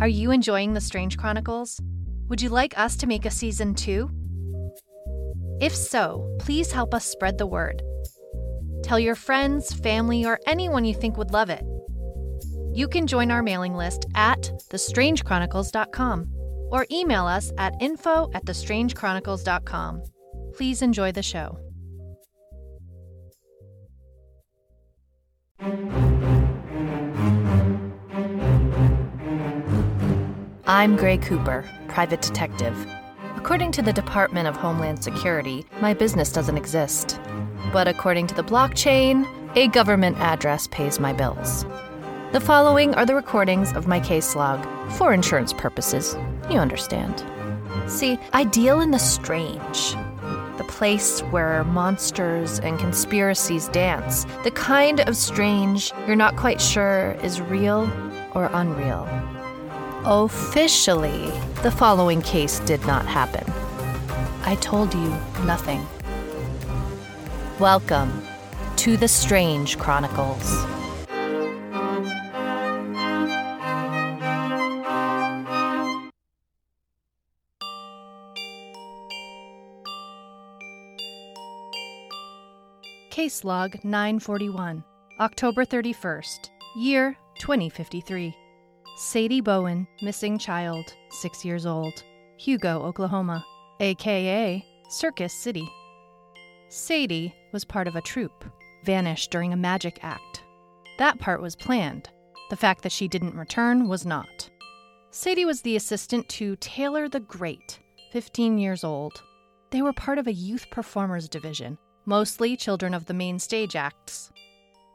Are you enjoying The Strange Chronicles? Would you like us to make a season two? If so, please help us spread the word. Tell your friends, family, or anyone you think would love it. You can join our mailing list at thestrangechronicles.com or email us at info at thestrangechronicles.com. Please enjoy the show. I'm Gray Cooper, private detective. According to the Department of Homeland Security, my business doesn't exist. But according to the blockchain, a government address pays my bills. The following are the recordings of my case log for insurance purposes. You understand. See, I deal in the strange. The place where monsters and conspiracies dance. The kind of strange you're not quite sure is real or unreal. Officially, the following case did not happen. I told you nothing. Welcome to the Strange Chronicles. Case Log 941, October 31st, year 2053. Sadie Bowen, missing child, 6 years old, Hugo, Oklahoma, aka Circus City. Sadie was part of a troupe, vanished during a magic act. That part was planned. The fact that she didn't return was not. Sadie was the assistant to Taylor the Great, 15 years old. They were part of a youth performers division, mostly children of the main stage acts.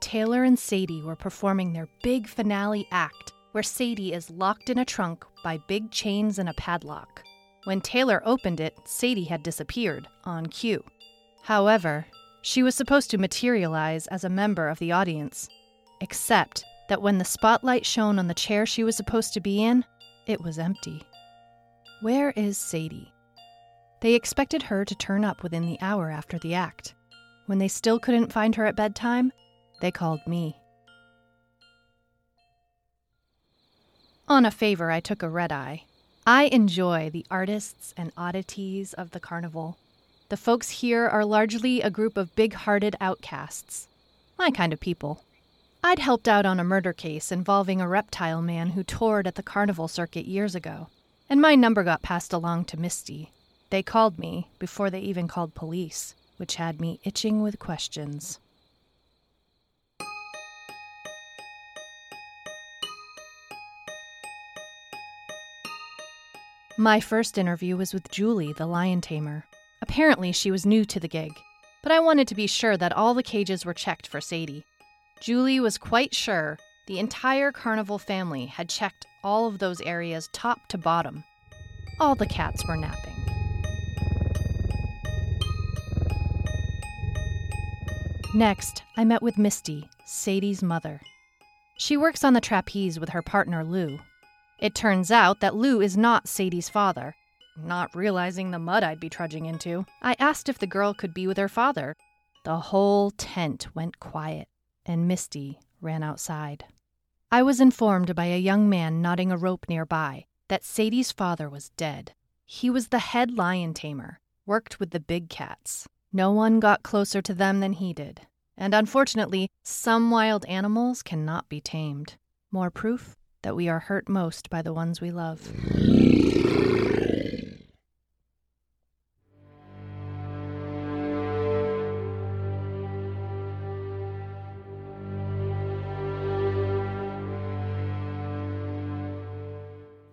Taylor and Sadie were performing their big finale act, where Sadie is locked in a trunk by big chains and a padlock. When Taylor opened it, Sadie had disappeared, on cue. However, she was supposed to materialize as a member of the audience, except that when the spotlight shone on the chair she was supposed to be in, it was empty. Where is Sadie? They expected her to turn up within the hour after the act. When they still couldn't find her at bedtime, they called me. On a favor, I took a red eye. I enjoy the artists and oddities of the carnival. The folks here are largely a group of big hearted outcasts. My kind of people. I'd helped out on a murder case involving a reptile man who toured at the carnival circuit years ago, and my number got passed along to Misty. They called me before they even called police, which had me itching with questions. My first interview was with Julie, the lion tamer. Apparently, she was new to the gig, but I wanted to be sure that all the cages were checked for Sadie. Julie was quite sure the entire carnival family had checked all of those areas top to bottom. All the cats were napping. Next, I met with Misty, Sadie's mother. She works on the trapeze with her partner Lou. It turns out that Lou is not Sadie's father. Not realizing the mud I'd be trudging into, I asked if the girl could be with her father. The whole tent went quiet, and Misty ran outside. I was informed by a young man knotting a rope nearby that Sadie's father was dead. He was the head lion tamer, worked with the big cats. No one got closer to them than he did. And unfortunately, some wild animals cannot be tamed. More proof that we are hurt most by the ones we love.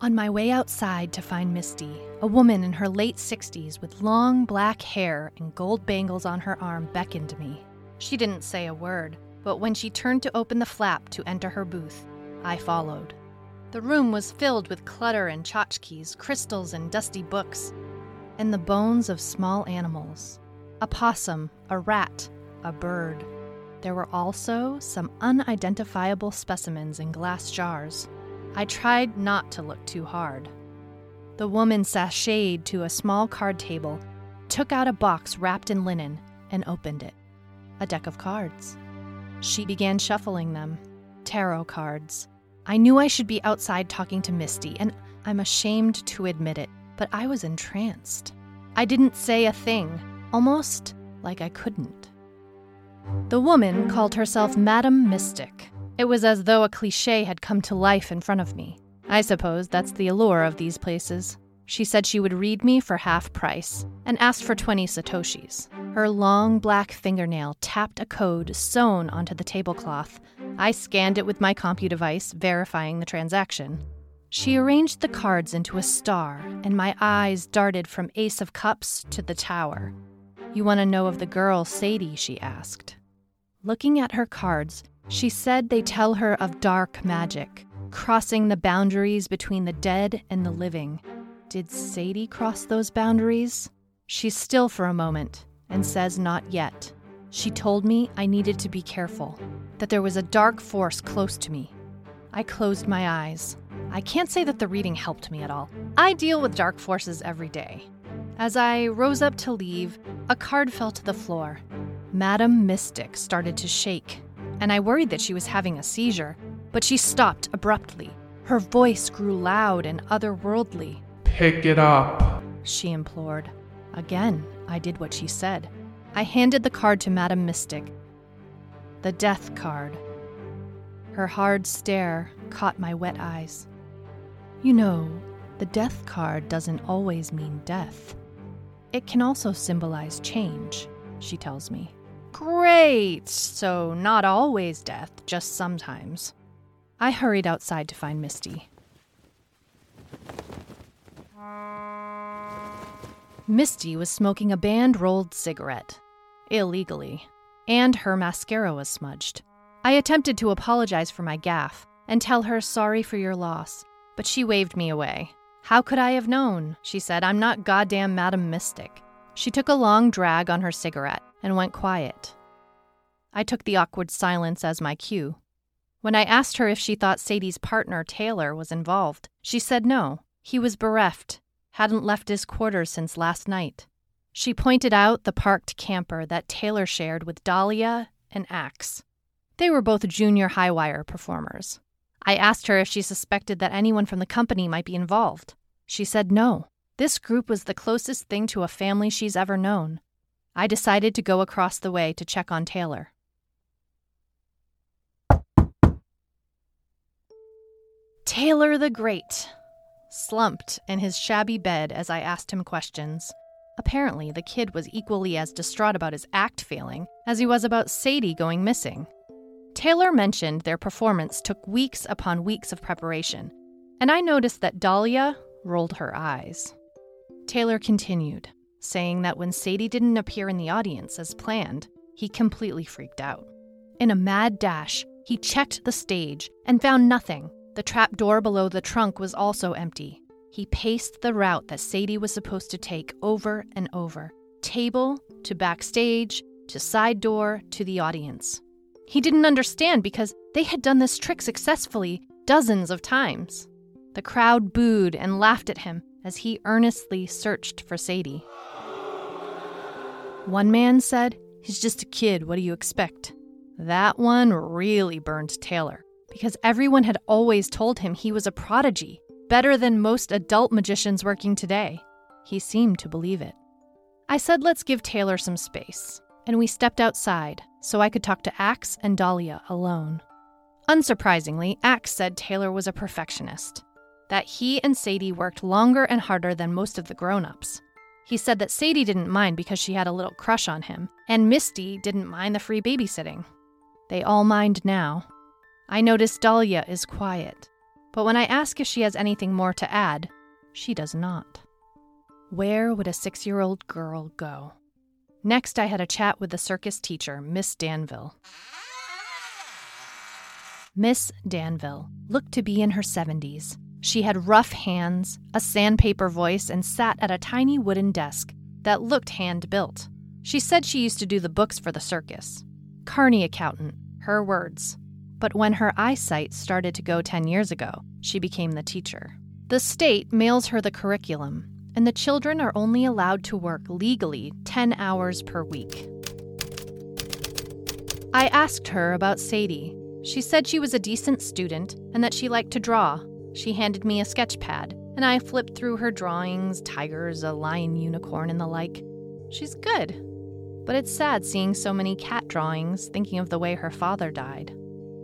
On my way outside to find Misty, a woman in her late 60s with long black hair and gold bangles on her arm beckoned me. She didn't say a word, but when she turned to open the flap to enter her booth, I followed. The room was filled with clutter and tchotchkes, crystals and dusty books, and the bones of small animals a possum, a rat, a bird. There were also some unidentifiable specimens in glass jars. I tried not to look too hard. The woman sashayed to a small card table, took out a box wrapped in linen, and opened it. A deck of cards. She began shuffling them. Tarot cards. I knew I should be outside talking to Misty, and I'm ashamed to admit it, but I was entranced. I didn't say a thing, almost like I couldn't. The woman called herself Madam Mystic. It was as though a cliche had come to life in front of me. I suppose that's the allure of these places. She said she would read me for half price and asked for 20 satoshis. Her long black fingernail tapped a code sewn onto the tablecloth. I scanned it with my compu device, verifying the transaction. She arranged the cards into a star, and my eyes darted from Ace of Cups to the Tower. You want to know of the girl, Sadie? she asked. Looking at her cards, she said they tell her of dark magic, crossing the boundaries between the dead and the living. Did Sadie cross those boundaries? She's still for a moment and says not yet. She told me I needed to be careful, that there was a dark force close to me. I closed my eyes. I can't say that the reading helped me at all. I deal with dark forces every day. As I rose up to leave, a card fell to the floor. Madam Mystic started to shake, and I worried that she was having a seizure, but she stopped abruptly. Her voice grew loud and otherworldly. Pick it up, she implored. Again, I did what she said. I handed the card to Madame Mystic. The death card. Her hard stare caught my wet eyes. You know, the death card doesn't always mean death. It can also symbolize change, she tells me. Great! So, not always death, just sometimes. I hurried outside to find Misty. Misty was smoking a band rolled cigarette, illegally, and her mascara was smudged. I attempted to apologize for my gaffe and tell her sorry for your loss, but she waved me away. How could I have known? She said, I'm not goddamn Madam Mystic. She took a long drag on her cigarette and went quiet. I took the awkward silence as my cue. When I asked her if she thought Sadie's partner, Taylor, was involved, she said no. He was bereft hadn't left his quarters since last night. She pointed out the parked camper that Taylor shared with Dahlia and Axe. They were both junior high wire performers. I asked her if she suspected that anyone from the company might be involved. She said no. This group was the closest thing to a family she's ever known. I decided to go across the way to check on Taylor. Taylor the Great, slumped in his shabby bed as I asked him questions. Apparently, the kid was equally as distraught about his act failing as he was about Sadie going missing. Taylor mentioned their performance took weeks upon weeks of preparation, and I noticed that Dahlia rolled her eyes. Taylor continued, saying that when Sadie didn't appear in the audience as planned, he completely freaked out. In a mad dash, he checked the stage and found nothing the trap door below the trunk was also empty. He paced the route that Sadie was supposed to take over and over table to backstage to side door to the audience. He didn't understand because they had done this trick successfully dozens of times. The crowd booed and laughed at him as he earnestly searched for Sadie. One man said, He's just a kid, what do you expect? That one really burned Taylor because everyone had always told him he was a prodigy, better than most adult magicians working today. He seemed to believe it. I said, let's give Taylor some space, and we stepped outside so I could talk to Axe and Dahlia alone. Unsurprisingly, Axe said Taylor was a perfectionist, that he and Sadie worked longer and harder than most of the grown ups. He said that Sadie didn't mind because she had a little crush on him, and Misty didn't mind the free babysitting. They all mind now, I notice Dahlia is quiet, but when I ask if she has anything more to add, she does not. Where would a six year old girl go? Next, I had a chat with the circus teacher, Miss Danville. Miss Danville looked to be in her 70s. She had rough hands, a sandpaper voice, and sat at a tiny wooden desk that looked hand built. She said she used to do the books for the circus. Carney accountant, her words. But when her eyesight started to go 10 years ago, she became the teacher. The state mails her the curriculum, and the children are only allowed to work legally 10 hours per week. I asked her about Sadie. She said she was a decent student and that she liked to draw. She handed me a sketch pad, and I flipped through her drawings tigers, a lion unicorn, and the like. She's good. But it's sad seeing so many cat drawings, thinking of the way her father died.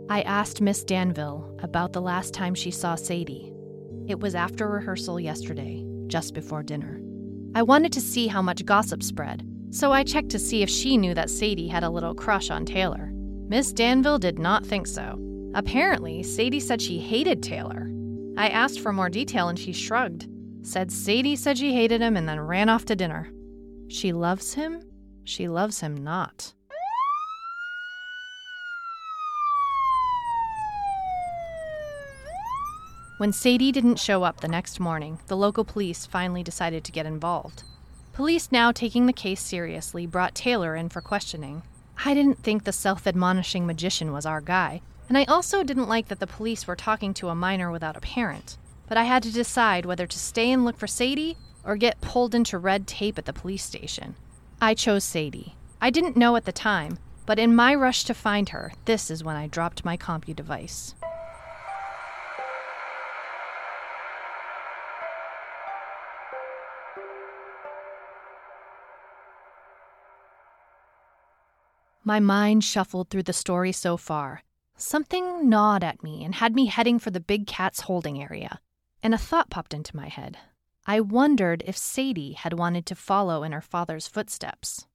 I asked Miss Danville about the last time she saw Sadie. It was after rehearsal yesterday, just before dinner. I wanted to see how much gossip spread, so I checked to see if she knew that Sadie had a little crush on Taylor. Miss Danville did not think so. Apparently, Sadie said she hated Taylor. I asked for more detail and she shrugged, said Sadie said she hated him and then ran off to dinner. She loves him, she loves him not. When Sadie didn't show up the next morning, the local police finally decided to get involved. Police, now taking the case seriously, brought Taylor in for questioning. I didn't think the self admonishing magician was our guy, and I also didn't like that the police were talking to a minor without a parent. But I had to decide whether to stay and look for Sadie or get pulled into red tape at the police station. I chose Sadie. I didn't know at the time, but in my rush to find her, this is when I dropped my compu device. My mind shuffled through the story so far. Something gnawed at me and had me heading for the big cat's holding area. And a thought popped into my head. I wondered if Sadie had wanted to follow in her father's footsteps.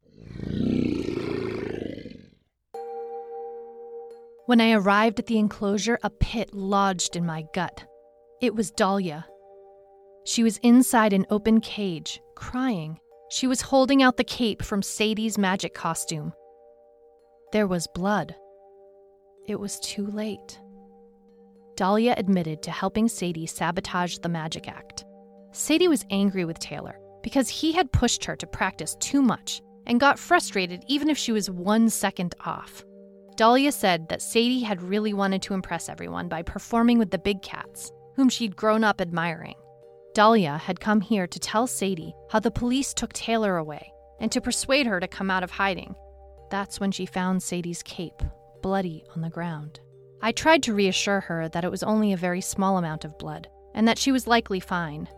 When I arrived at the enclosure, a pit lodged in my gut. It was Dahlia. She was inside an open cage, crying. She was holding out the cape from Sadie's magic costume. There was blood. It was too late. Dahlia admitted to helping Sadie sabotage the magic act. Sadie was angry with Taylor because he had pushed her to practice too much and got frustrated even if she was one second off. Dahlia said that Sadie had really wanted to impress everyone by performing with the big cats, whom she'd grown up admiring. Dahlia had come here to tell Sadie how the police took Taylor away and to persuade her to come out of hiding that's when she found Sadie's cape, bloody on the ground. I tried to reassure her that it was only a very small amount of blood and that she was likely fine.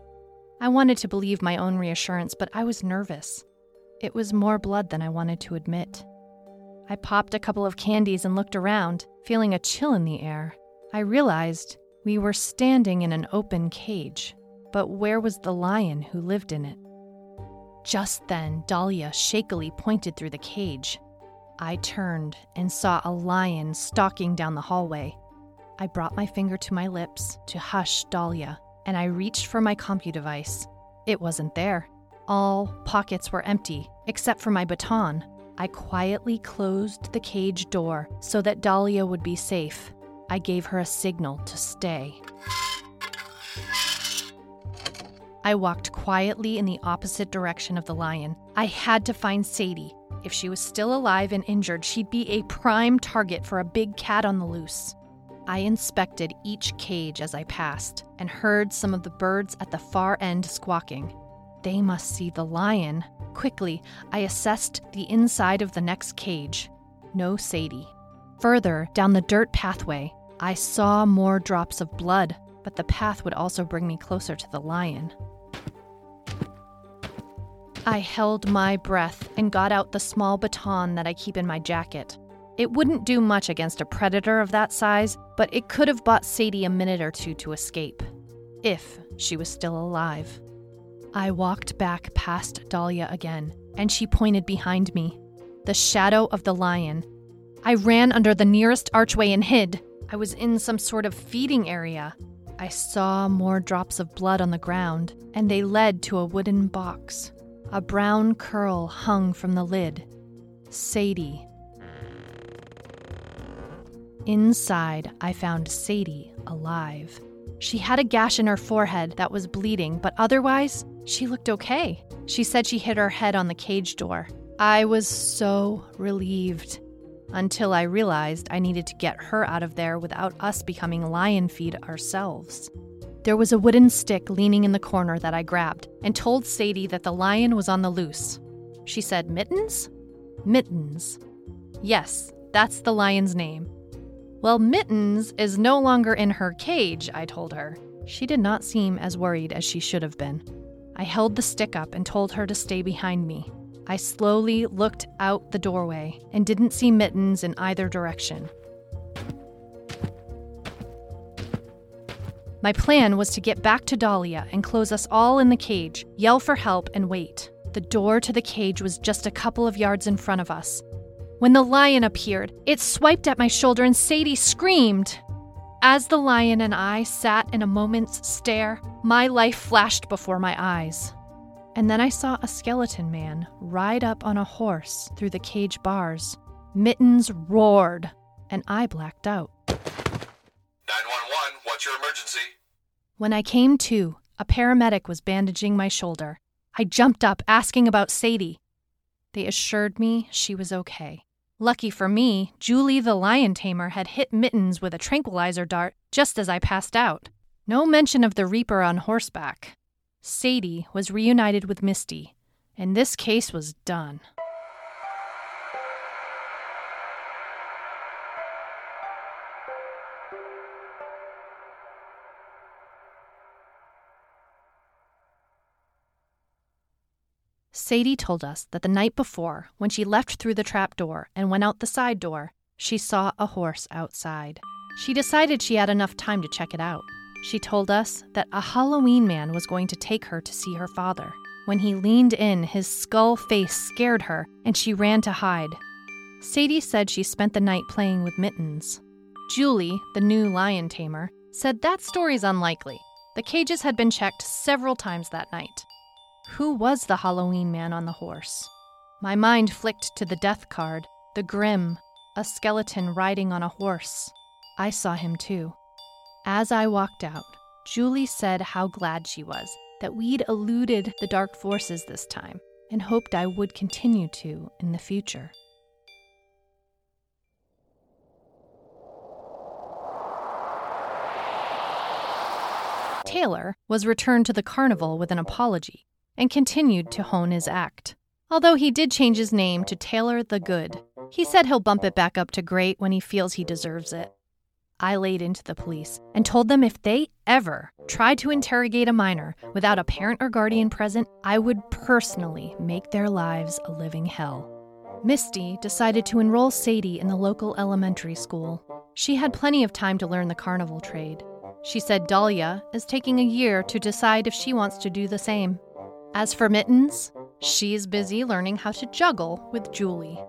I wanted to believe my own reassurance, but I was nervous. It was more blood than I wanted to admit. I popped a couple of candies and looked around, feeling a chill in the air. I realized we were standing in an open cage, but where was the lion who lived in it? Just then, Dahlia shakily pointed through the cage. I turned and saw a lion stalking down the hallway. I brought my finger to my lips to hush Dahlia, and I reached for my compu device. It wasn't there. All pockets were empty, except for my baton. I quietly closed the cage door so that Dahlia would be safe. I gave her a signal to stay. I walked quietly in the opposite direction of the lion. I had to find Sadie, if she was still alive and injured, she'd be a prime target for a big cat on the loose. I inspected each cage as I passed and heard some of the birds at the far end squawking. They must see the lion. Quickly, I assessed the inside of the next cage. No Sadie. Further down the dirt pathway, I saw more drops of blood, but the path would also bring me closer to the lion. I held my breath and got out the small baton that I keep in my jacket. It wouldn't do much against a predator of that size, but it could have bought Sadie a minute or two to escape. If she was still alive. I walked back past Dahlia again, and she pointed behind me. The shadow of the lion. I ran under the nearest archway and hid. I was in some sort of feeding area. I saw more drops of blood on the ground, and they led to a wooden box. A brown curl hung from the lid. Sadie. Inside, I found Sadie alive. She had a gash in her forehead that was bleeding, but otherwise, she looked okay. She said she hit her head on the cage door. I was so relieved until I realized I needed to get her out of there without us becoming lion feed ourselves. There was a wooden stick leaning in the corner that I grabbed and told Sadie that the lion was on the loose. She said, Mittens? Mittens. Yes, that's the lion's name. Well, Mittens is no longer in her cage, I told her. She did not seem as worried as she should have been. I held the stick up and told her to stay behind me. I slowly looked out the doorway and didn't see Mittens in either direction. My plan was to get back to Dahlia and close us all in the cage, yell for help, and wait. The door to the cage was just a couple of yards in front of us. When the lion appeared, it swiped at my shoulder and Sadie screamed. As the lion and I sat in a moment's stare, my life flashed before my eyes. And then I saw a skeleton man ride up on a horse through the cage bars. Mittens roared, and I blacked out. 911, what's your emergency? When I came to, a paramedic was bandaging my shoulder. I jumped up, asking about Sadie. They assured me she was okay. Lucky for me, Julie the lion tamer had hit Mittens with a tranquilizer dart just as I passed out. No mention of the Reaper on horseback. Sadie was reunited with Misty, and this case was done. Sadie told us that the night before, when she left through the trap door and went out the side door, she saw a horse outside. She decided she had enough time to check it out. She told us that a Halloween man was going to take her to see her father. When he leaned in, his skull face scared her, and she ran to hide. Sadie said she spent the night playing with mittens. Julie, the new lion tamer, said that story's unlikely. The cages had been checked several times that night. Who was the Halloween man on the horse? My mind flicked to the death card, the grim, a skeleton riding on a horse. I saw him too. As I walked out, Julie said how glad she was that we'd eluded the dark forces this time and hoped I would continue to in the future. Taylor was returned to the carnival with an apology and continued to hone his act. Although he did change his name to Taylor the Good, he said he'll bump it back up to great when he feels he deserves it. I laid into the police and told them if they ever tried to interrogate a minor without a parent or guardian present, I would personally make their lives a living hell. Misty decided to enroll Sadie in the local elementary school. She had plenty of time to learn the carnival trade. She said Dahlia is taking a year to decide if she wants to do the same. As for Mittens, she's busy learning how to juggle with Julie.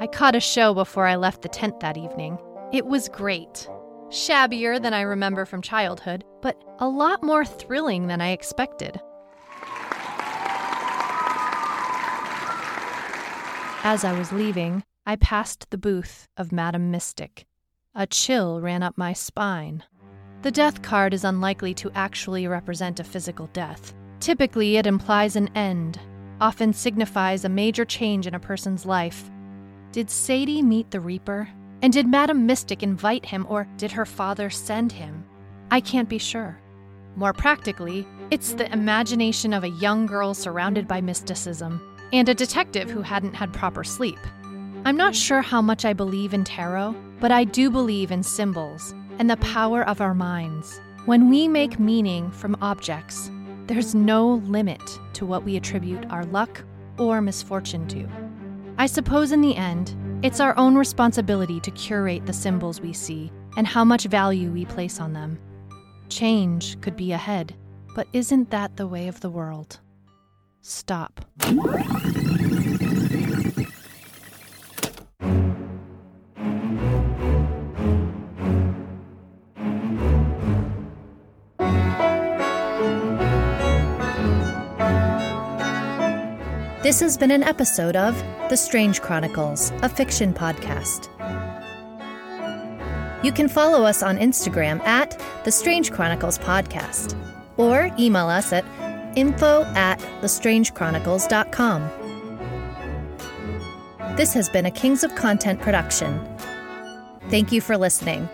I caught a show before I left the tent that evening. It was great. Shabbier than I remember from childhood, but a lot more thrilling than I expected. As I was leaving, I passed the booth of Madame Mystic. A chill ran up my spine. The death card is unlikely to actually represent a physical death. Typically, it implies an end, often signifies a major change in a person's life. Did Sadie meet the Reaper? And did Madam Mystic invite him, or did her father send him? I can't be sure. More practically, it's the imagination of a young girl surrounded by mysticism, and a detective who hadn't had proper sleep. I'm not sure how much I believe in tarot, but I do believe in symbols and the power of our minds. When we make meaning from objects, there's no limit to what we attribute our luck or misfortune to. I suppose in the end, it's our own responsibility to curate the symbols we see and how much value we place on them. Change could be ahead, but isn't that the way of the world? Stop. This has been an episode of The Strange Chronicles, a fiction podcast. You can follow us on Instagram at The Strange Chronicles Podcast or email us at info at thestrangechronicles.com. This has been a Kings of Content production. Thank you for listening.